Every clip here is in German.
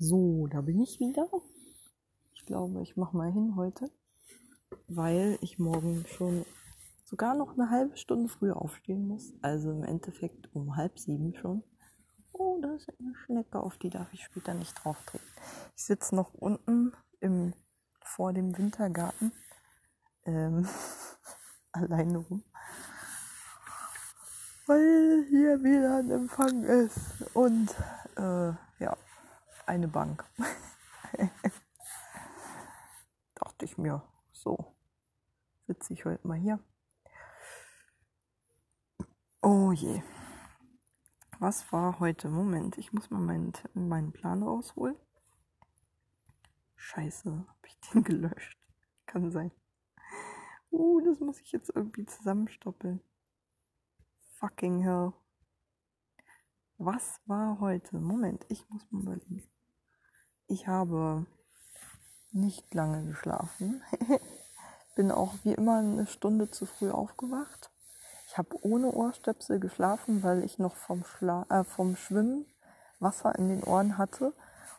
So, da bin ich wieder. Ich glaube, ich mache mal hin heute, weil ich morgen schon sogar noch eine halbe Stunde früher aufstehen muss. Also im Endeffekt um halb sieben schon. Oh, da ist eine Schnecke, auf die darf ich später nicht drauf treten. Ich sitze noch unten im, vor dem Wintergarten ähm, alleine rum, weil hier wieder ein Empfang ist und äh, eine Bank. Dachte ich mir, so sitze ich heute mal hier. Oh je. Was war heute? Moment, ich muss mal meinen, meinen Plan rausholen. Scheiße, habe ich den gelöscht? Kann sein. Uh, das muss ich jetzt irgendwie zusammenstoppeln. Fucking hell. Was war heute? Moment, ich muss mal überlegen. Ich habe nicht lange geschlafen. Bin auch wie immer eine Stunde zu früh aufgewacht. Ich habe ohne Ohrstöpsel geschlafen, weil ich noch vom, Schla äh, vom Schwimmen Wasser in den Ohren hatte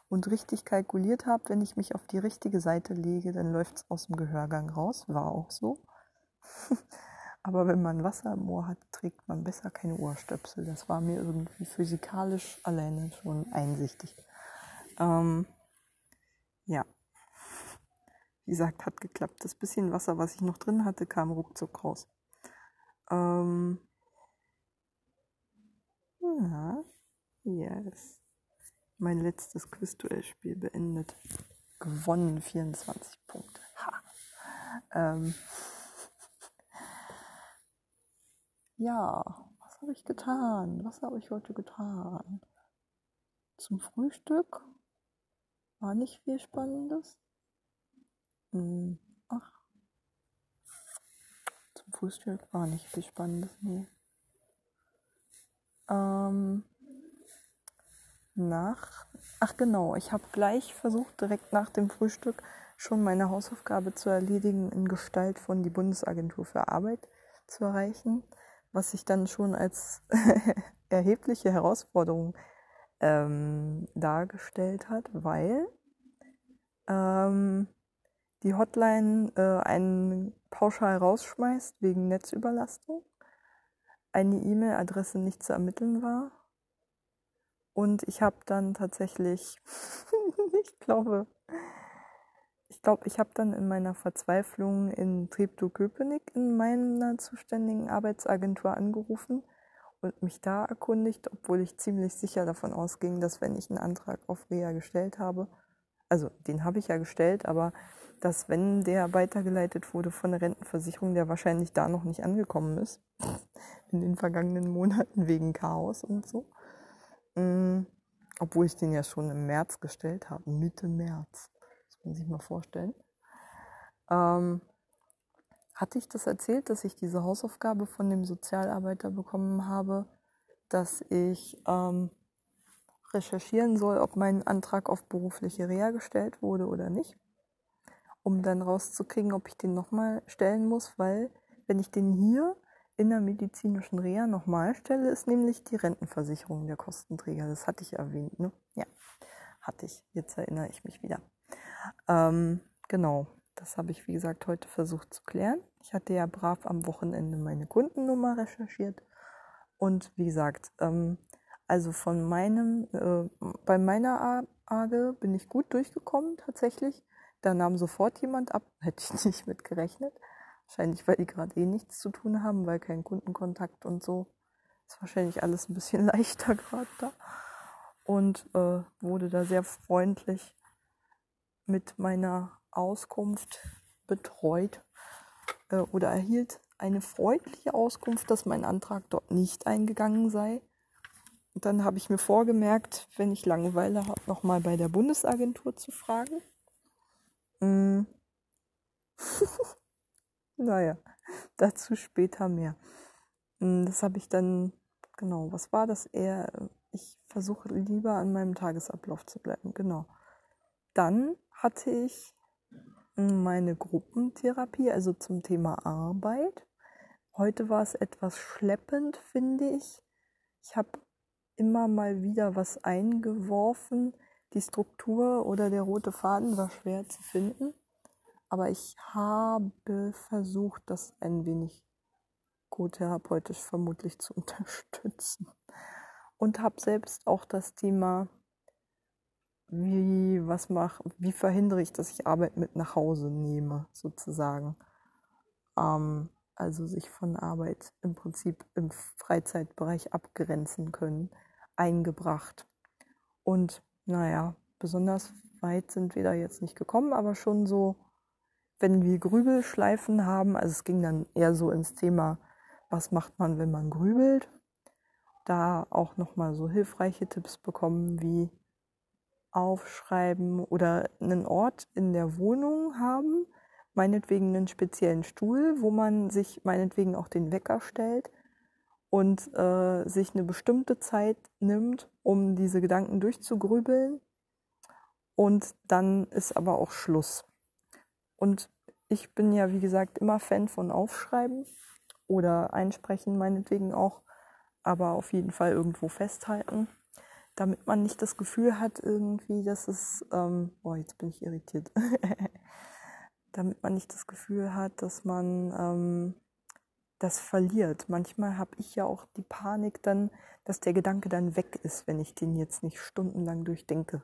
und richtig kalkuliert habe, wenn ich mich auf die richtige Seite lege, dann läuft es aus dem Gehörgang raus. War auch so. Aber wenn man Wasser im Ohr hat, trägt man besser keine Ohrstöpsel. Das war mir irgendwie physikalisch alleine schon einsichtig. Ähm, ja. Wie gesagt, hat geklappt. Das bisschen Wasser, was ich noch drin hatte, kam ruckzuck raus. Ähm, ja, yes. Mein letztes Quizduellspiel beendet. Gewonnen 24 Punkte. Ha. Ähm, ja, was habe ich getan? Was habe ich heute getan? Zum Frühstück war nicht viel Spannendes. Hm, ach. Zum Frühstück war nicht viel Spannendes, nee. Ähm, nach. Ach genau, ich habe gleich versucht, direkt nach dem Frühstück schon meine Hausaufgabe zu erledigen in Gestalt von die Bundesagentur für Arbeit zu erreichen, was sich dann schon als erhebliche Herausforderung ähm, dargestellt hat, weil ähm, die Hotline äh, einen pauschal rausschmeißt wegen Netzüberlastung, eine E-Mail-Adresse nicht zu ermitteln war und ich habe dann tatsächlich, ich glaube, ich glaube, ich habe dann in meiner Verzweiflung in Treptow-Köpenick in meiner zuständigen Arbeitsagentur angerufen und mich da erkundigt, obwohl ich ziemlich sicher davon ausging, dass wenn ich einen Antrag auf Reha gestellt habe, also den habe ich ja gestellt, aber dass wenn der weitergeleitet wurde von der Rentenversicherung, der wahrscheinlich da noch nicht angekommen ist in den vergangenen Monaten wegen Chaos und so. Mhm. Obwohl ich den ja schon im März gestellt habe, Mitte März. Das muss man sich mal vorstellen. Ähm, hatte ich das erzählt, dass ich diese Hausaufgabe von dem Sozialarbeiter bekommen habe, dass ich ähm, recherchieren soll, ob mein Antrag auf berufliche Reha gestellt wurde oder nicht, um dann rauszukriegen, ob ich den nochmal stellen muss, weil wenn ich den hier in der medizinischen Reha nochmal stelle, ist nämlich die Rentenversicherung der Kostenträger. Das hatte ich erwähnt, ne? Ja, hatte ich. Jetzt erinnere ich mich wieder. Ähm, genau, das habe ich, wie gesagt, heute versucht zu klären. Ich hatte ja brav am Wochenende meine Kundennummer recherchiert. Und wie gesagt, ähm, also von meinem, äh, bei meiner AGE bin ich gut durchgekommen tatsächlich. Da nahm sofort jemand ab, hätte ich nicht mit gerechnet. Wahrscheinlich, weil die gerade eh nichts zu tun haben, weil kein Kundenkontakt und so. Ist wahrscheinlich alles ein bisschen leichter gerade da. Und äh, wurde da sehr freundlich mit meiner Auskunft betreut äh, oder erhielt eine freundliche Auskunft, dass mein Antrag dort nicht eingegangen sei. Und dann habe ich mir vorgemerkt, wenn ich Langeweile habe, nochmal bei der Bundesagentur zu fragen. Mm. Naja, dazu später mehr. Hm, das habe ich dann, genau, was war das eher? Ich versuche lieber an meinem Tagesablauf zu bleiben, genau. Dann hatte ich meine Gruppentherapie, also zum Thema Arbeit. Heute war es etwas schleppend, finde ich. Ich habe immer mal wieder was eingeworfen, Die Struktur oder der rote Faden war schwer zu finden, aber ich habe versucht, das ein wenig co-therapeutisch vermutlich zu unterstützen und habe selbst auch das Thema, wie was mach, wie verhindere ich, dass ich Arbeit mit nach Hause nehme, sozusagen. Ähm, also sich von Arbeit im Prinzip im Freizeitbereich abgrenzen können, eingebracht. Und naja, besonders weit sind wir da jetzt nicht gekommen, aber schon so, wenn wir Grübelschleifen haben, also es ging dann eher so ins Thema, was macht man, wenn man grübelt, da auch nochmal so hilfreiche Tipps bekommen wie aufschreiben oder einen Ort in der Wohnung haben, meinetwegen einen speziellen Stuhl, wo man sich meinetwegen auch den Wecker stellt und äh, sich eine bestimmte Zeit nimmt, um diese Gedanken durchzugrübeln. Und dann ist aber auch Schluss. Und ich bin ja, wie gesagt, immer Fan von Aufschreiben oder Einsprechen meinetwegen auch aber auf jeden Fall irgendwo festhalten, damit man nicht das Gefühl hat, irgendwie, dass es, ähm, boah, jetzt bin ich irritiert, damit man nicht das Gefühl hat, dass man ähm, das verliert. Manchmal habe ich ja auch die Panik dann, dass der Gedanke dann weg ist, wenn ich den jetzt nicht stundenlang durchdenke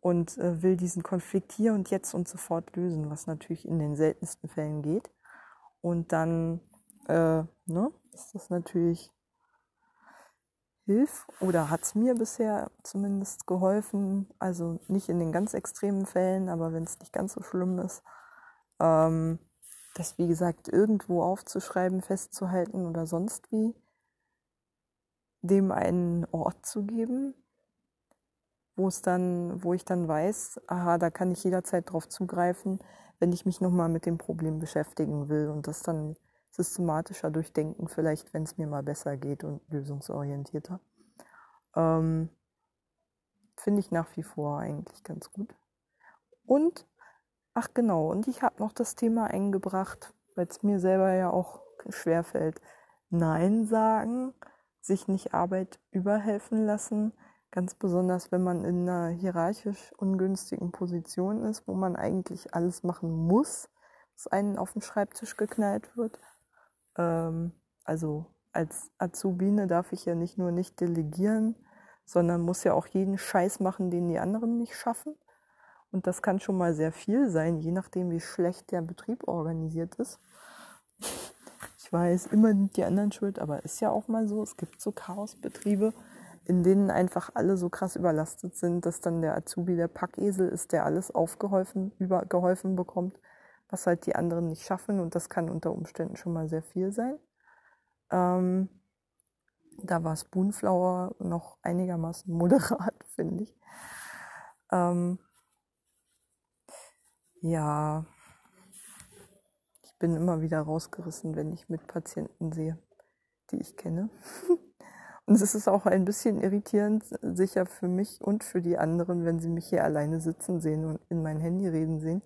und äh, will diesen Konflikt hier und jetzt und sofort lösen, was natürlich in den seltensten Fällen geht. Und dann äh, ne, ist das natürlich hilft oder hat es mir bisher zumindest geholfen, also nicht in den ganz extremen Fällen, aber wenn es nicht ganz so schlimm ist, ähm, das wie gesagt irgendwo aufzuschreiben, festzuhalten oder sonst wie, dem einen Ort zu geben, wo es dann, wo ich dann weiß, aha, da kann ich jederzeit drauf zugreifen, wenn ich mich nochmal mit dem Problem beschäftigen will und das dann systematischer durchdenken, vielleicht, wenn es mir mal besser geht und lösungsorientierter. Ähm, Finde ich nach wie vor eigentlich ganz gut. Und, ach genau, und ich habe noch das Thema eingebracht, weil es mir selber ja auch schwerfällt. Nein sagen, sich nicht Arbeit überhelfen lassen, ganz besonders wenn man in einer hierarchisch ungünstigen Position ist, wo man eigentlich alles machen muss, was einen auf den Schreibtisch geknallt wird. Ähm, also als Azubine darf ich ja nicht nur nicht delegieren, sondern muss ja auch jeden Scheiß machen, den die anderen nicht schaffen. Und das kann schon mal sehr viel sein, je nachdem, wie schlecht der Betrieb organisiert ist. Ich weiß, immer sind die anderen schuld, aber ist ja auch mal so. Es gibt so Chaosbetriebe, in denen einfach alle so krass überlastet sind, dass dann der Azubi der Packesel ist, der alles aufgeholfen, übergeholfen bekommt was halt die anderen nicht schaffen und das kann unter Umständen schon mal sehr viel sein. Ähm, da war Spoonflower noch einigermaßen moderat, finde ich. Ähm, ja, ich bin immer wieder rausgerissen, wenn ich mit Patienten sehe, die ich kenne. Und es ist auch ein bisschen irritierend, sicher für mich und für die anderen, wenn sie mich hier alleine sitzen sehen und in mein Handy reden sehen.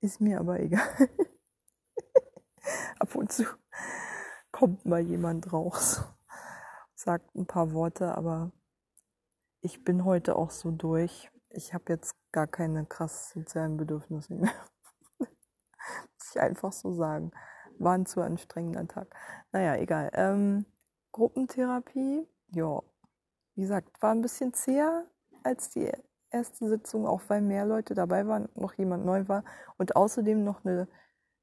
Ist mir aber egal. Ab und zu kommt mal jemand raus, sagt ein paar Worte, aber ich bin heute auch so durch. Ich habe jetzt gar keine krass sozialen Bedürfnisse mehr. Muss ich einfach so sagen. War ein zu anstrengender Tag. Naja, egal. Ähm, Gruppentherapie, ja. Wie gesagt, war ein bisschen zäher als die erste Sitzung, auch weil mehr Leute dabei waren, noch jemand neu war und außerdem noch eine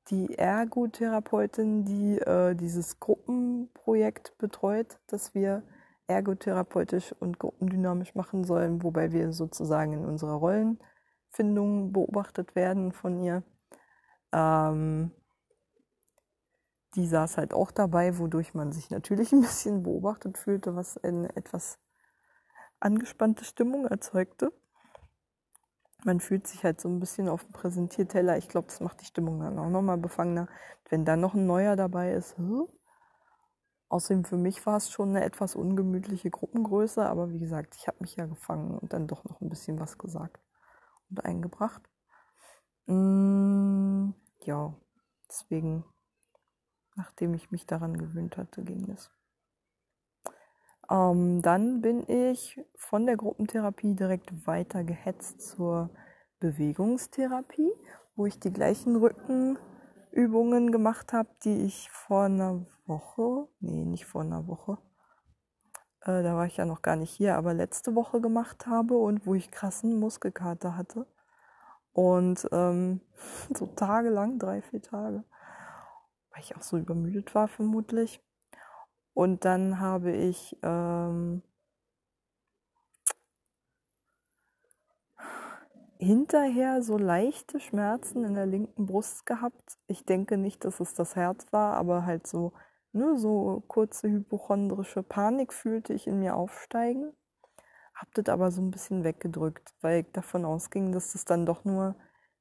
die Ergotherapeutin, die äh, dieses Gruppenprojekt betreut, das wir ergotherapeutisch und gruppendynamisch machen sollen, wobei wir sozusagen in unserer Rollenfindung beobachtet werden von ihr. Ähm, die saß halt auch dabei, wodurch man sich natürlich ein bisschen beobachtet fühlte, was eine etwas angespannte Stimmung erzeugte man fühlt sich halt so ein bisschen auf dem Präsentierteller. Ich glaube, das macht die Stimmung dann auch nochmal befangener. Wenn dann noch ein neuer dabei ist. Hm? Außerdem für mich war es schon eine etwas ungemütliche Gruppengröße, aber wie gesagt, ich habe mich ja gefangen und dann doch noch ein bisschen was gesagt und eingebracht. Mm, ja, deswegen, nachdem ich mich daran gewöhnt hatte, ging es. Ähm, dann bin ich von der Gruppentherapie direkt weiter gehetzt zur Bewegungstherapie, wo ich die gleichen Rückenübungen gemacht habe, die ich vor einer Woche, nee, nicht vor einer Woche, äh, da war ich ja noch gar nicht hier, aber letzte Woche gemacht habe und wo ich krassen Muskelkater hatte. Und ähm, so tagelang, drei, vier Tage, weil ich auch so übermüdet war vermutlich. Und dann habe ich ähm, hinterher so leichte Schmerzen in der linken Brust gehabt. Ich denke nicht, dass es das Herz war, aber halt so, ne, so kurze hypochondrische Panik fühlte ich in mir aufsteigen. Hab das aber so ein bisschen weggedrückt, weil ich davon ausging, dass das dann doch nur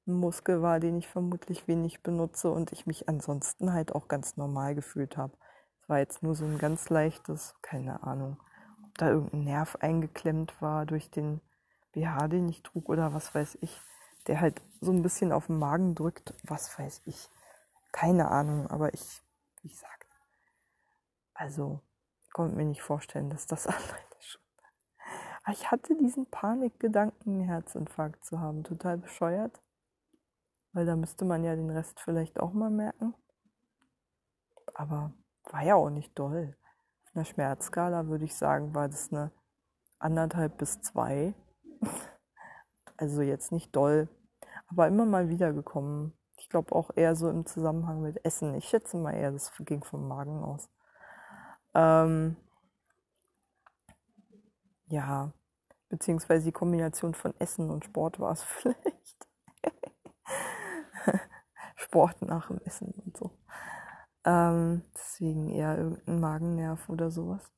ein Muskel war, den ich vermutlich wenig benutze und ich mich ansonsten halt auch ganz normal gefühlt habe. War jetzt nur so ein ganz leichtes, keine Ahnung, ob da irgendein Nerv eingeklemmt war durch den BH, den ich trug oder was weiß ich, der halt so ein bisschen auf den Magen drückt, was weiß ich. Keine Ahnung, aber ich, wie gesagt, also konnte mir nicht vorstellen, dass das alleine schon. Ich hatte diesen Panikgedanken, einen Herzinfarkt zu haben, total bescheuert. Weil da müsste man ja den Rest vielleicht auch mal merken. Aber war ja auch nicht doll. Auf einer Schmerzskala würde ich sagen, war das eine anderthalb bis zwei. also jetzt nicht doll, aber immer mal wieder gekommen. Ich glaube auch eher so im Zusammenhang mit Essen. Ich schätze mal eher, das ging vom Magen aus. Ähm, ja, beziehungsweise die Kombination von Essen und Sport war es vielleicht. Sport nach dem Essen und so. Ähm, deswegen eher irgendein Magennerv oder sowas.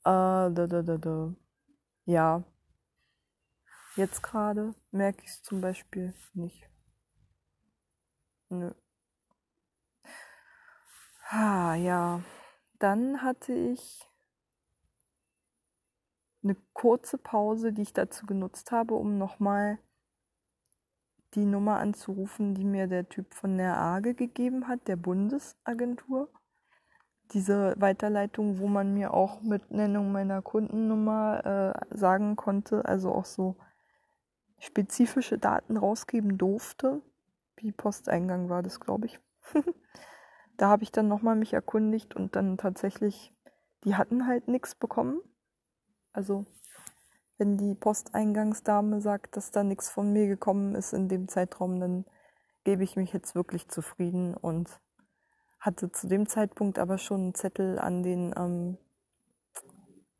Äh, da, da, da, da. Ja. Jetzt gerade merke ich es zum Beispiel nicht. Nö. Ah, ja. Dann hatte ich eine kurze Pause, die ich dazu genutzt habe, um nochmal die Nummer anzurufen, die mir der Typ von der AGE gegeben hat, der Bundesagentur. Diese Weiterleitung, wo man mir auch mit Nennung meiner Kundennummer äh, sagen konnte, also auch so spezifische Daten rausgeben durfte. Wie Posteingang war das, glaube ich. da habe ich dann nochmal mich erkundigt und dann tatsächlich, die hatten halt nichts bekommen. Also wenn die Posteingangsdame sagt, dass da nichts von mir gekommen ist in dem Zeitraum, dann gebe ich mich jetzt wirklich zufrieden und hatte zu dem Zeitpunkt aber schon einen Zettel an den, ähm,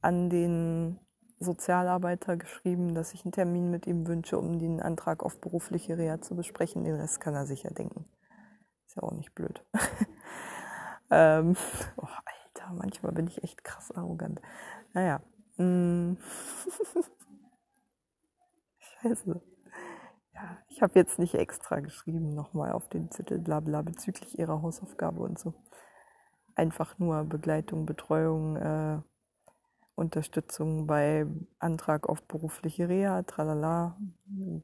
an den Sozialarbeiter geschrieben, dass ich einen Termin mit ihm wünsche, um den Antrag auf berufliche Reha zu besprechen. Den Rest kann er sicher denken. Ist ja auch nicht blöd. ähm, oh, Alter, manchmal bin ich echt krass arrogant. Naja, hm. Scheiße. Ja, ich habe jetzt nicht extra geschrieben, nochmal auf den Zettel, bla bla, bezüglich ihrer Hausaufgabe und so. Einfach nur Begleitung, Betreuung, äh, Unterstützung bei Antrag auf berufliche Reha, tralala.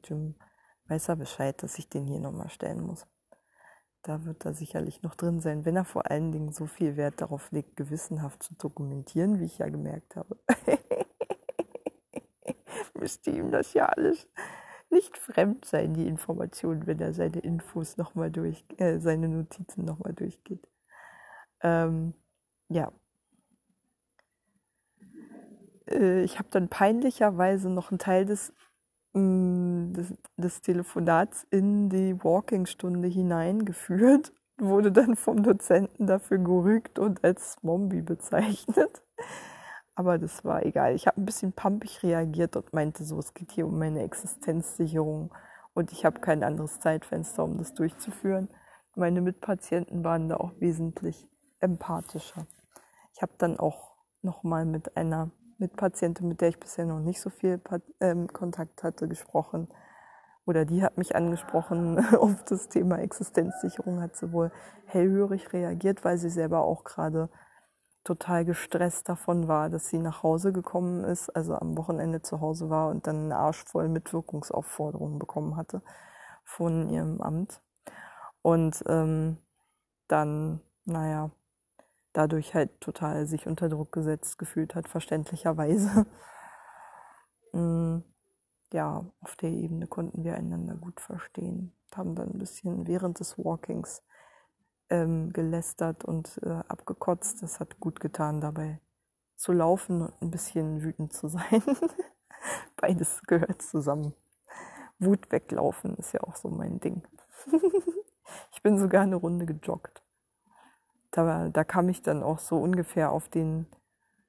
Jim weiß er Bescheid, dass ich den hier nochmal stellen muss. Da wird er sicherlich noch drin sein, wenn er vor allen Dingen so viel Wert darauf legt, gewissenhaft zu dokumentieren, wie ich ja gemerkt habe. Müsste ihm das ja alles nicht fremd sein, die Information, wenn er seine Infos nochmal durch, äh, seine Notizen nochmal durchgeht. Ähm, ja. Äh, ich habe dann peinlicherweise noch einen Teil des Mm, des, des Telefonats in die Walking-Stunde hineingeführt, wurde dann vom Dozenten dafür gerügt und als Zombie bezeichnet. Aber das war egal. Ich habe ein bisschen pumpig reagiert und meinte so, es geht hier um meine Existenzsicherung und ich habe kein anderes Zeitfenster, um das durchzuführen. Meine Mitpatienten waren da auch wesentlich empathischer. Ich habe dann auch nochmal mit einer mit Patienten, mit der ich bisher noch nicht so viel ähm, Kontakt hatte, gesprochen. Oder die hat mich angesprochen auf das Thema Existenzsicherung, hat sie wohl hellhörig reagiert, weil sie selber auch gerade total gestresst davon war, dass sie nach Hause gekommen ist, also am Wochenende zu Hause war und dann einen Arsch voll Mitwirkungsaufforderungen bekommen hatte von ihrem Amt. Und ähm, dann, naja, dadurch halt total sich unter Druck gesetzt gefühlt hat, verständlicherweise. Mm, ja, auf der Ebene konnten wir einander gut verstehen, haben dann ein bisschen während des Walkings ähm, gelästert und äh, abgekotzt. Das hat gut getan, dabei zu laufen und ein bisschen wütend zu sein. Beides gehört zusammen. Wut weglaufen ist ja auch so mein Ding. ich bin sogar eine Runde gejoggt. Da, da kam ich dann auch so ungefähr auf den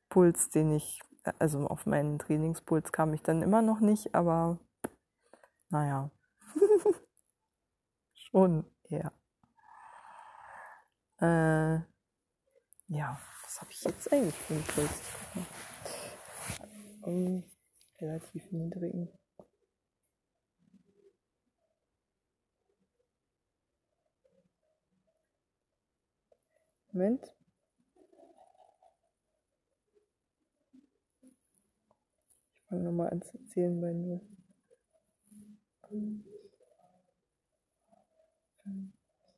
Puls, den ich, also auf meinen Trainingspuls kam ich dann immer noch nicht, aber naja, schon eher. Äh, ja, was habe ich jetzt eigentlich für einen Puls? Um, relativ niedrigen. Moment. Ich fange nochmal an zu zählen bei 0. 5,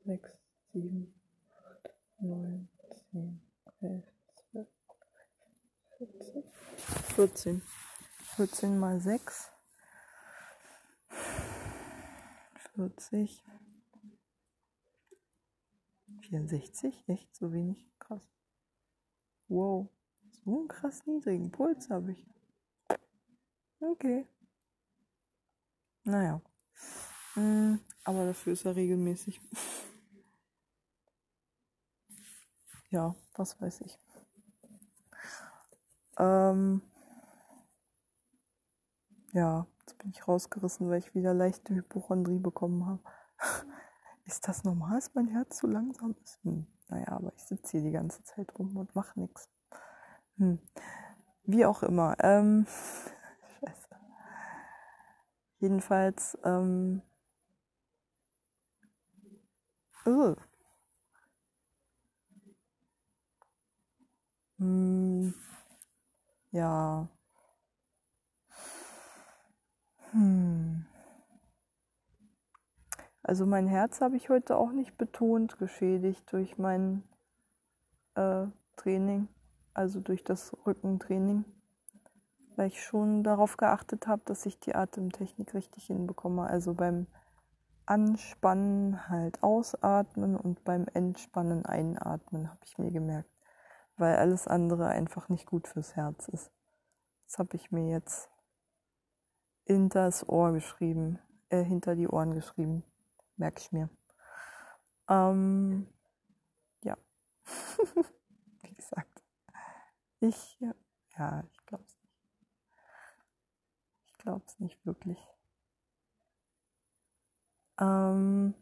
6, 7, 8, 9, 10, 11, 12, 14. 14. 14 mal 6. 40. 64? Echt so wenig? Krass. Wow. So einen krass niedrigen Puls habe ich. Okay. Naja. Hm, aber dafür ist er regelmäßig. Ja, was weiß ich. Ähm, ja, jetzt bin ich rausgerissen, weil ich wieder leichte Hypochondrie bekommen habe. Ist das normal, dass mein Herz so langsam ist? Hm. Naja, aber ich sitze hier die ganze Zeit rum und mache nichts. Hm. Wie auch immer. Ähm, Scheiße. Jedenfalls, ähm, uh. Ja. Hm. Also mein Herz habe ich heute auch nicht betont geschädigt durch mein äh, Training, also durch das Rückentraining, weil ich schon darauf geachtet habe, dass ich die Atemtechnik richtig hinbekomme. Also beim Anspannen halt ausatmen und beim Entspannen einatmen, habe ich mir gemerkt, weil alles andere einfach nicht gut fürs Herz ist. Das habe ich mir jetzt hinter das Ohr geschrieben, äh, hinter die Ohren geschrieben merke ich mir. Ähm, ja, wie gesagt, ich, ja, ich glaube es nicht. Ich glaube es nicht wirklich. Ähm,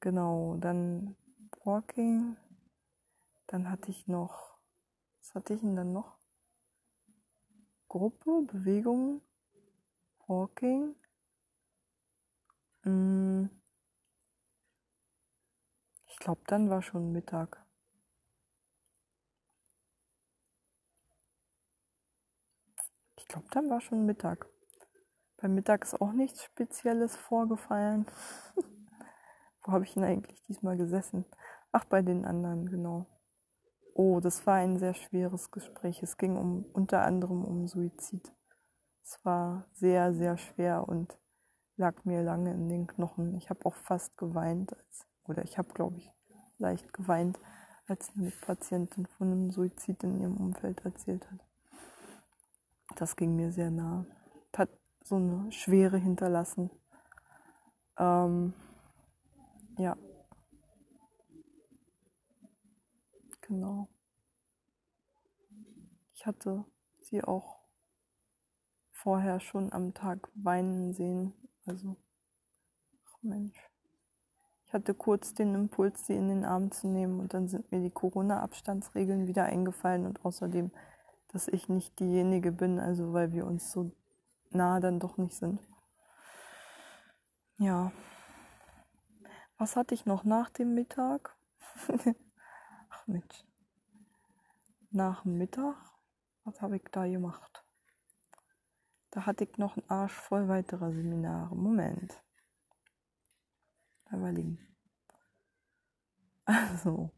genau, dann Walking, dann hatte ich noch, was hatte ich denn dann noch? Gruppe, Bewegung, Walking, Mm. Ich glaube, dann war schon Mittag. Ich glaube, dann war schon Mittag. Beim Mittag ist auch nichts Spezielles vorgefallen. Wo habe ich denn eigentlich diesmal gesessen? Ach, bei den anderen, genau. Oh, das war ein sehr schweres Gespräch. Es ging um unter anderem um Suizid. Es war sehr, sehr schwer und lag mir lange in den Knochen. Ich habe auch fast geweint, als, oder ich habe, glaube ich, leicht geweint, als eine Patientin von einem Suizid in ihrem Umfeld erzählt hat. Das ging mir sehr nah. Hat so eine Schwere hinterlassen. Ähm, ja. Genau. Ich hatte sie auch vorher schon am Tag weinen sehen also, ach Mensch. Ich hatte kurz den Impuls, sie in den Arm zu nehmen und dann sind mir die Corona-Abstandsregeln wieder eingefallen und außerdem, dass ich nicht diejenige bin, also weil wir uns so nah dann doch nicht sind. Ja. Was hatte ich noch nach dem Mittag? Mensch. Nach dem Mittag? Was habe ich da gemacht? Da hatte ich noch einen Arsch voll weiterer Seminare. Moment. Überlegen. Also,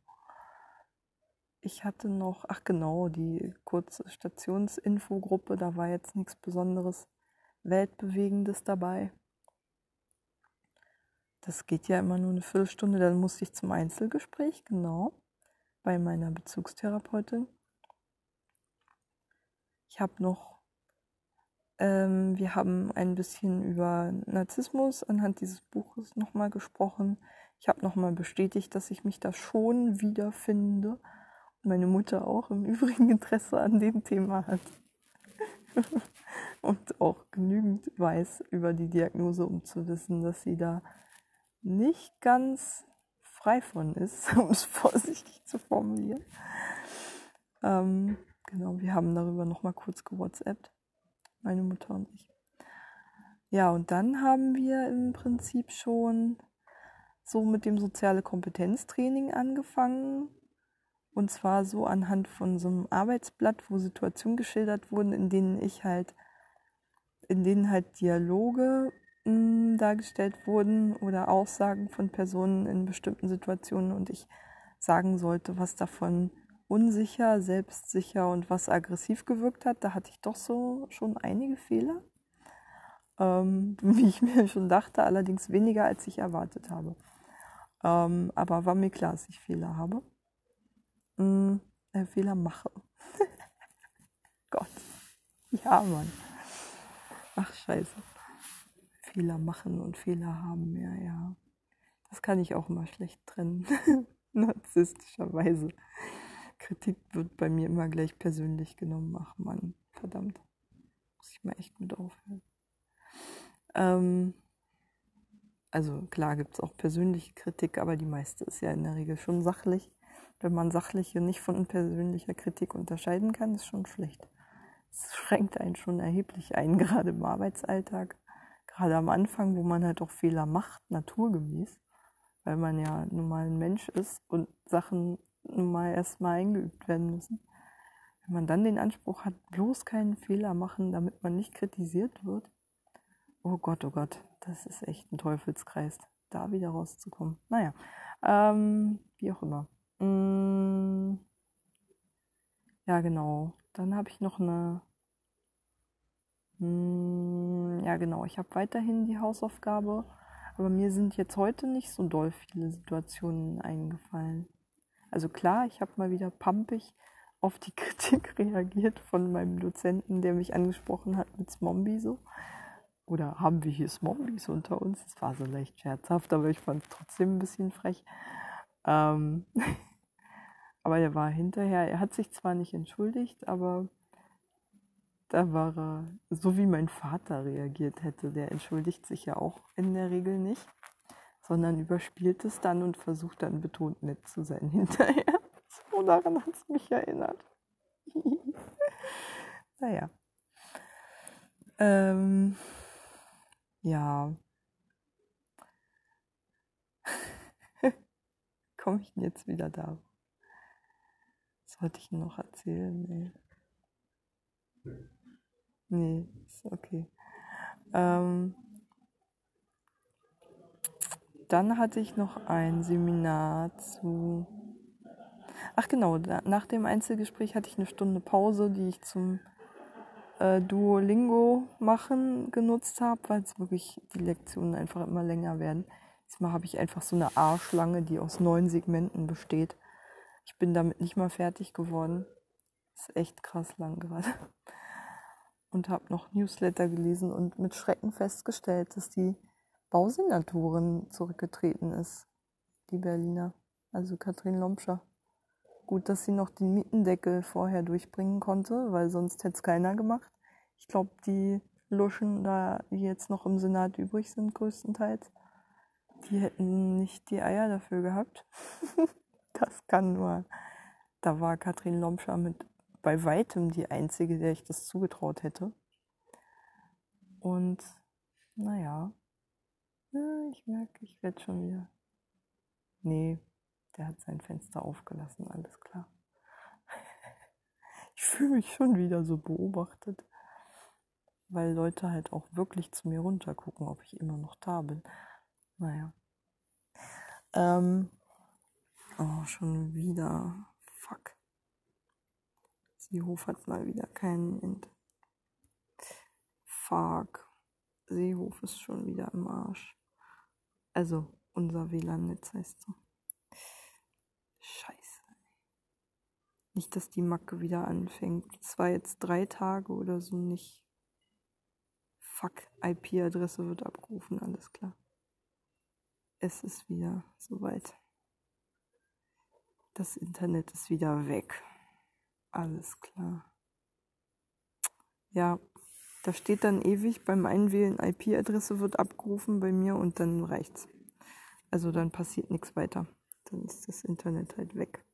ich hatte noch, ach genau, die kurze Stationsinfogruppe, da war jetzt nichts Besonderes Weltbewegendes dabei. Das geht ja immer nur eine Viertelstunde, dann musste ich zum Einzelgespräch, genau, bei meiner Bezugstherapeutin. Ich habe noch, ähm, wir haben ein bisschen über Narzissmus anhand dieses Buches nochmal gesprochen. Ich habe nochmal bestätigt, dass ich mich da schon wiederfinde. Meine Mutter auch im Übrigen Interesse an dem Thema hat. und auch genügend weiß über die Diagnose, um zu wissen, dass sie da nicht ganz frei von ist, um es vorsichtig zu formulieren. Ähm, genau, wir haben darüber nochmal kurz gewhatsappt, meine Mutter und ich. Ja, und dann haben wir im Prinzip schon so mit dem soziale Kompetenztraining angefangen. Und zwar so anhand von so einem Arbeitsblatt, wo Situationen geschildert wurden, in denen ich halt, in denen halt Dialoge dargestellt wurden oder Aussagen von Personen in bestimmten Situationen und ich sagen sollte, was davon unsicher, selbstsicher und was aggressiv gewirkt hat. Da hatte ich doch so schon einige Fehler, ähm, wie ich mir schon dachte, allerdings weniger als ich erwartet habe. Ähm, aber war mir klar, dass ich Fehler habe. Mm, äh, Fehler mache. Gott. Ja, Mann. Ach, scheiße. Fehler machen und Fehler haben, ja, ja. Das kann ich auch immer schlecht trennen. Narzisstischerweise. Kritik wird bei mir immer gleich persönlich genommen. Ach Mann, verdammt. Muss ich mal echt mit aufhören. Ähm, also klar gibt es auch persönliche Kritik, aber die meiste ist ja in der Regel schon sachlich. Wenn man sachliche nicht von persönlicher Kritik unterscheiden kann, ist schon schlecht. Es schränkt einen schon erheblich ein, gerade im Arbeitsalltag gerade am Anfang, wo man halt auch Fehler macht, naturgemäß, weil man ja nun mal ein Mensch ist und Sachen nun mal erstmal eingeübt werden müssen. Wenn man dann den Anspruch hat, bloß keinen Fehler machen, damit man nicht kritisiert wird, oh Gott, oh Gott, das ist echt ein Teufelskreis, da wieder rauszukommen. Naja, ähm, wie auch immer. Mm, ja, genau. Dann habe ich noch eine hm, ja, genau. Ich habe weiterhin die Hausaufgabe, aber mir sind jetzt heute nicht so doll viele Situationen eingefallen. Also klar, ich habe mal wieder pampig auf die Kritik reagiert von meinem Dozenten, der mich angesprochen hat mit Smombi so. Oder haben wir hier Smombis unter uns? Das war so leicht scherzhaft, aber ich fand es trotzdem ein bisschen frech. Ähm aber er war hinterher, er hat sich zwar nicht entschuldigt, aber da war er, so wie mein Vater reagiert hätte, der entschuldigt sich ja auch in der Regel nicht, sondern überspielt es dann und versucht dann betont nett zu sein hinterher. So daran hat es mich erinnert. naja. Ähm, ja. Komme ich denn jetzt wieder da? Was sollte ich noch erzählen? Nee. Nee, ist okay. Ähm, dann hatte ich noch ein Seminar zu. Ach genau, nach dem Einzelgespräch hatte ich eine Stunde Pause, die ich zum äh, Duolingo machen genutzt habe, weil es wirklich die Lektionen einfach immer länger werden. Diesmal habe ich einfach so eine A-Schlange, die aus neun Segmenten besteht. Ich bin damit nicht mal fertig geworden. Ist echt krass lang gerade und habe noch Newsletter gelesen und mit Schrecken festgestellt, dass die Bausenatorin zurückgetreten ist, die Berliner, also Katrin Lomscher. Gut, dass sie noch den Mietendeckel vorher durchbringen konnte, weil sonst hätte es keiner gemacht. Ich glaube, die Luschen da, die jetzt noch im Senat übrig sind, größtenteils, die hätten nicht die Eier dafür gehabt. das kann nur. Da war Katrin Lomscher mit bei weitem die einzige, der ich das zugetraut hätte. Und naja, ich merke, ich werde schon wieder. Nee, der hat sein Fenster aufgelassen, alles klar. Ich fühle mich schon wieder so beobachtet, weil Leute halt auch wirklich zu mir runtergucken, ob ich immer noch da bin. Naja. Ähm, oh, schon wieder. Fuck. Seehof hat mal wieder keinen Internet. Fuck. Seehof ist schon wieder im Arsch. Also, unser WLAN-Netz heißt so. Scheiße. Nicht, dass die Macke wieder anfängt. Es war jetzt drei Tage oder so nicht. Fuck, IP-Adresse wird abgerufen, alles klar. Es ist wieder soweit. Das Internet ist wieder weg. Alles klar. Ja, da steht dann ewig beim Einwählen IP-Adresse wird abgerufen bei mir und dann reicht's. Also dann passiert nichts weiter. Dann ist das Internet halt weg.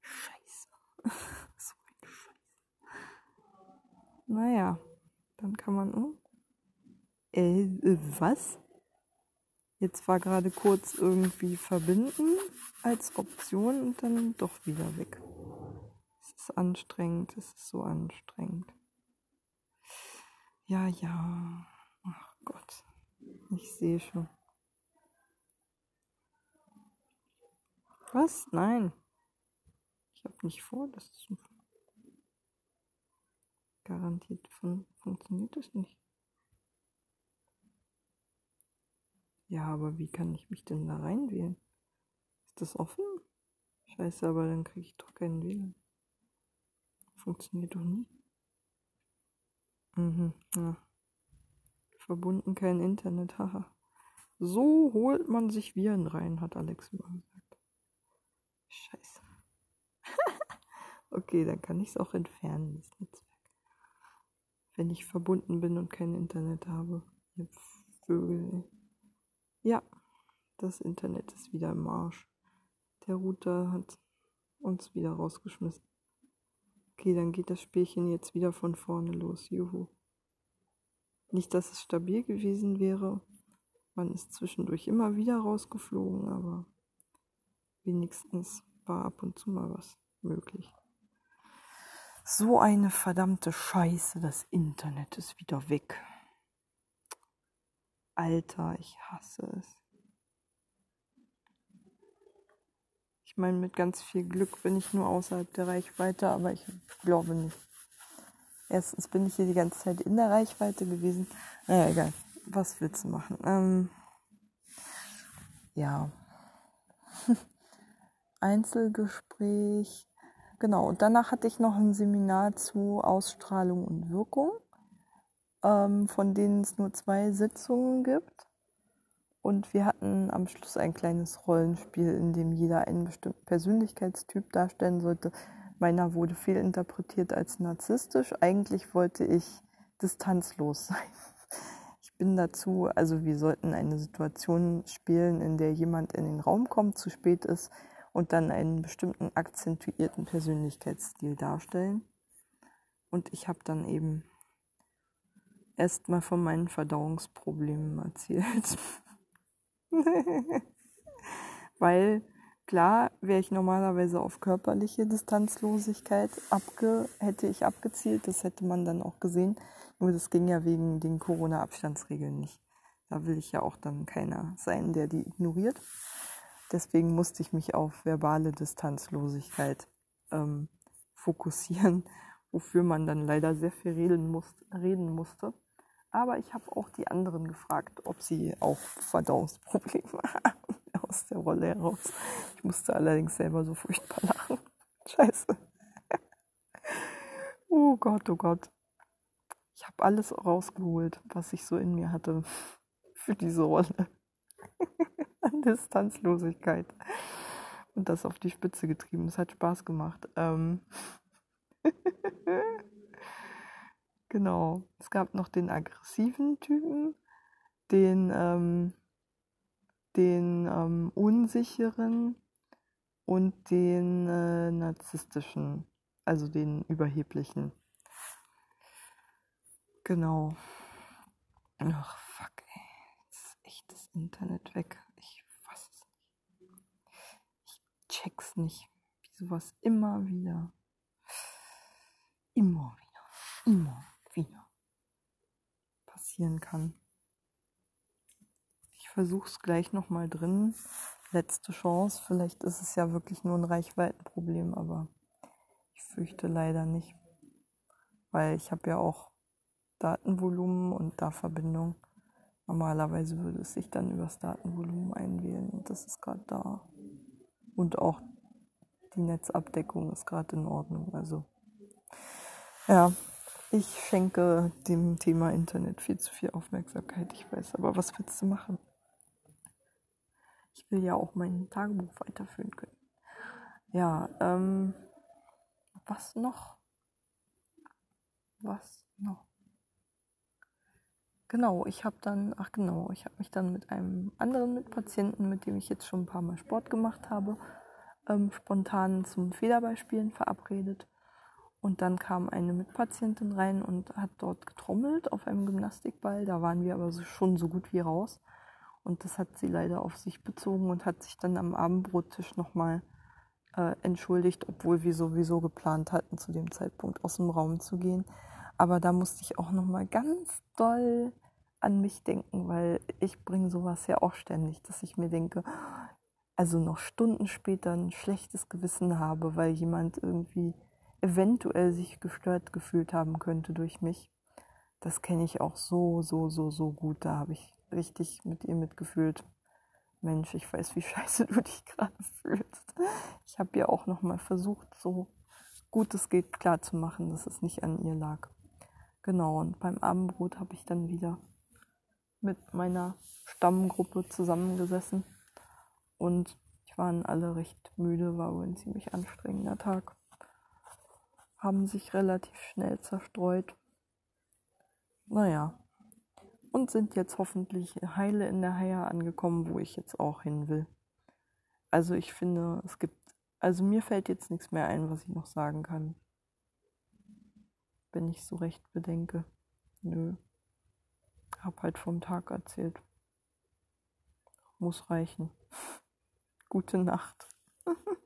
Scheiße. so ein Scheiße. Naja, dann kann man. Oh. Äh, was? Jetzt war gerade kurz irgendwie verbinden als Option und dann doch wieder weg. Ist anstrengend, es ist so anstrengend. Ja, ja. Ach Gott. Ich sehe schon. Was? Nein. Ich habe nicht vor, das zu. Garantiert fun funktioniert das nicht. Ja, aber wie kann ich mich denn da reinwählen? Ist das offen? Scheiße, aber dann kriege ich doch keinen WLAN. Funktioniert doch nie. Mhm, ja. Verbunden kein Internet, haha. So holt man sich Viren rein, hat Alex immer gesagt. Scheiße. okay, dann kann ich es auch entfernen, das Netzwerk. Wenn ich verbunden bin und kein Internet habe. Vögel. Ja, das Internet ist wieder im Arsch. Der Router hat uns wieder rausgeschmissen. Okay, dann geht das Spielchen jetzt wieder von vorne los. Juhu. Nicht, dass es stabil gewesen wäre. Man ist zwischendurch immer wieder rausgeflogen, aber wenigstens war ab und zu mal was möglich. So eine verdammte Scheiße, das Internet ist wieder weg. Alter, ich hasse es. Ich meine, mit ganz viel Glück bin ich nur außerhalb der Reichweite, aber ich glaube nicht. Erstens bin ich hier die ganze Zeit in der Reichweite gewesen. Naja, egal. Was willst du machen? Ähm, ja. Einzelgespräch. Genau. Und danach hatte ich noch ein Seminar zu Ausstrahlung und Wirkung, ähm, von denen es nur zwei Sitzungen gibt. Und wir hatten am Schluss ein kleines Rollenspiel, in dem jeder einen bestimmten Persönlichkeitstyp darstellen sollte. Meiner wurde fehlinterpretiert als narzisstisch. Eigentlich wollte ich distanzlos sein. Ich bin dazu, also wir sollten eine Situation spielen, in der jemand in den Raum kommt, zu spät ist und dann einen bestimmten akzentuierten Persönlichkeitsstil darstellen. Und ich habe dann eben erstmal von meinen Verdauungsproblemen erzählt. Weil klar wäre ich normalerweise auf körperliche Distanzlosigkeit abge hätte ich abgezielt, das hätte man dann auch gesehen. Nur das ging ja wegen den Corona-Abstandsregeln nicht. Da will ich ja auch dann keiner sein, der die ignoriert. Deswegen musste ich mich auf verbale Distanzlosigkeit ähm, fokussieren, wofür man dann leider sehr viel reden, muss, reden musste. Aber ich habe auch die anderen gefragt, ob sie auch Verdauungsprobleme haben aus der Rolle heraus. Ich musste allerdings selber so furchtbar lachen. Scheiße. Oh Gott, oh Gott. Ich habe alles rausgeholt, was ich so in mir hatte für diese Rolle. An Distanzlosigkeit. Und das auf die Spitze getrieben. Es hat Spaß gemacht. Ähm Genau. Es gab noch den aggressiven Typen, den, ähm, den ähm, unsicheren und den äh, narzisstischen, also den überheblichen. Genau. Ach, fuck, ey. Jetzt ist echt das Internet weg. Ich fass es nicht. Ich check's nicht. Wie sowas immer wieder. Immer wieder. Immer passieren kann. Ich versuche es gleich nochmal drin. Letzte Chance. Vielleicht ist es ja wirklich nur ein Reichweitenproblem, aber Ich fürchte leider nicht, weil ich habe ja auch Datenvolumen und da Verbindung. Normalerweise würde es sich dann übers Datenvolumen einwählen und das ist gerade da. Und auch die Netzabdeckung ist gerade in Ordnung. Also ja, ich schenke dem Thema Internet viel zu viel Aufmerksamkeit, ich weiß, aber was willst du machen? Ich will ja auch mein Tagebuch weiterführen können. Ja, ähm, was noch? Was noch? Genau, ich habe dann, ach genau, ich habe mich dann mit einem anderen Mitpatienten, mit dem ich jetzt schon ein paar Mal Sport gemacht habe, ähm, spontan zum Federballspielen verabredet. Und dann kam eine Mitpatientin rein und hat dort getrommelt auf einem Gymnastikball. Da waren wir aber so, schon so gut wie raus. Und das hat sie leider auf sich bezogen und hat sich dann am Abendbrottisch nochmal äh, entschuldigt, obwohl wir sowieso geplant hatten, zu dem Zeitpunkt aus dem Raum zu gehen. Aber da musste ich auch nochmal ganz doll an mich denken, weil ich bringe sowas ja auch ständig, dass ich mir denke, also noch Stunden später ein schlechtes Gewissen habe, weil jemand irgendwie eventuell sich gestört gefühlt haben könnte durch mich. Das kenne ich auch so, so, so, so gut. Da habe ich richtig mit ihr mitgefühlt. Mensch, ich weiß, wie scheiße du dich gerade fühlst. Ich habe ja auch nochmal versucht, so gut es geht, klarzumachen, dass es nicht an ihr lag. Genau, und beim Abendbrot habe ich dann wieder mit meiner Stammgruppe zusammengesessen und ich waren alle recht müde, war wohl ein ziemlich anstrengender Tag. Haben sich relativ schnell zerstreut. Naja, und sind jetzt hoffentlich heile in der Haia angekommen, wo ich jetzt auch hin will. Also ich finde, es gibt, also mir fällt jetzt nichts mehr ein, was ich noch sagen kann. Wenn ich so recht bedenke. Nö. Hab halt vom Tag erzählt. Muss reichen. Gute Nacht.